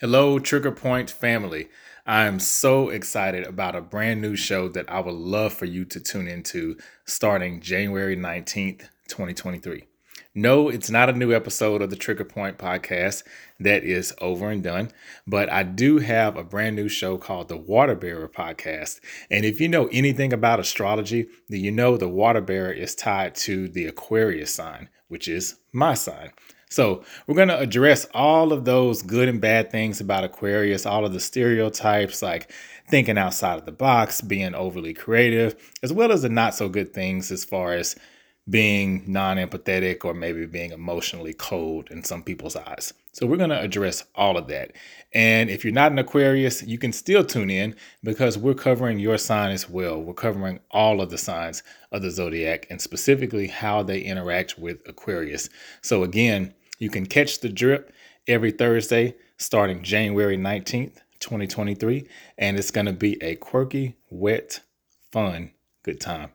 Hello, Trigger Point family. I am so excited about a brand new show that I would love for you to tune into starting January 19th, 2023. No, it's not a new episode of the Trigger Point podcast that is over and done, but I do have a brand new show called the Water Bearer podcast. And if you know anything about astrology, then you know the Water Bearer is tied to the Aquarius sign, which is my sign. So, we're going to address all of those good and bad things about Aquarius, all of the stereotypes like thinking outside of the box, being overly creative, as well as the not so good things as far as being non empathetic or maybe being emotionally cold in some people's eyes. So, we're going to address all of that. And if you're not an Aquarius, you can still tune in because we're covering your sign as well. We're covering all of the signs of the zodiac and specifically how they interact with Aquarius. So, again, you can catch the drip every Thursday starting January 19th, 2023. And it's going to be a quirky, wet, fun, good time.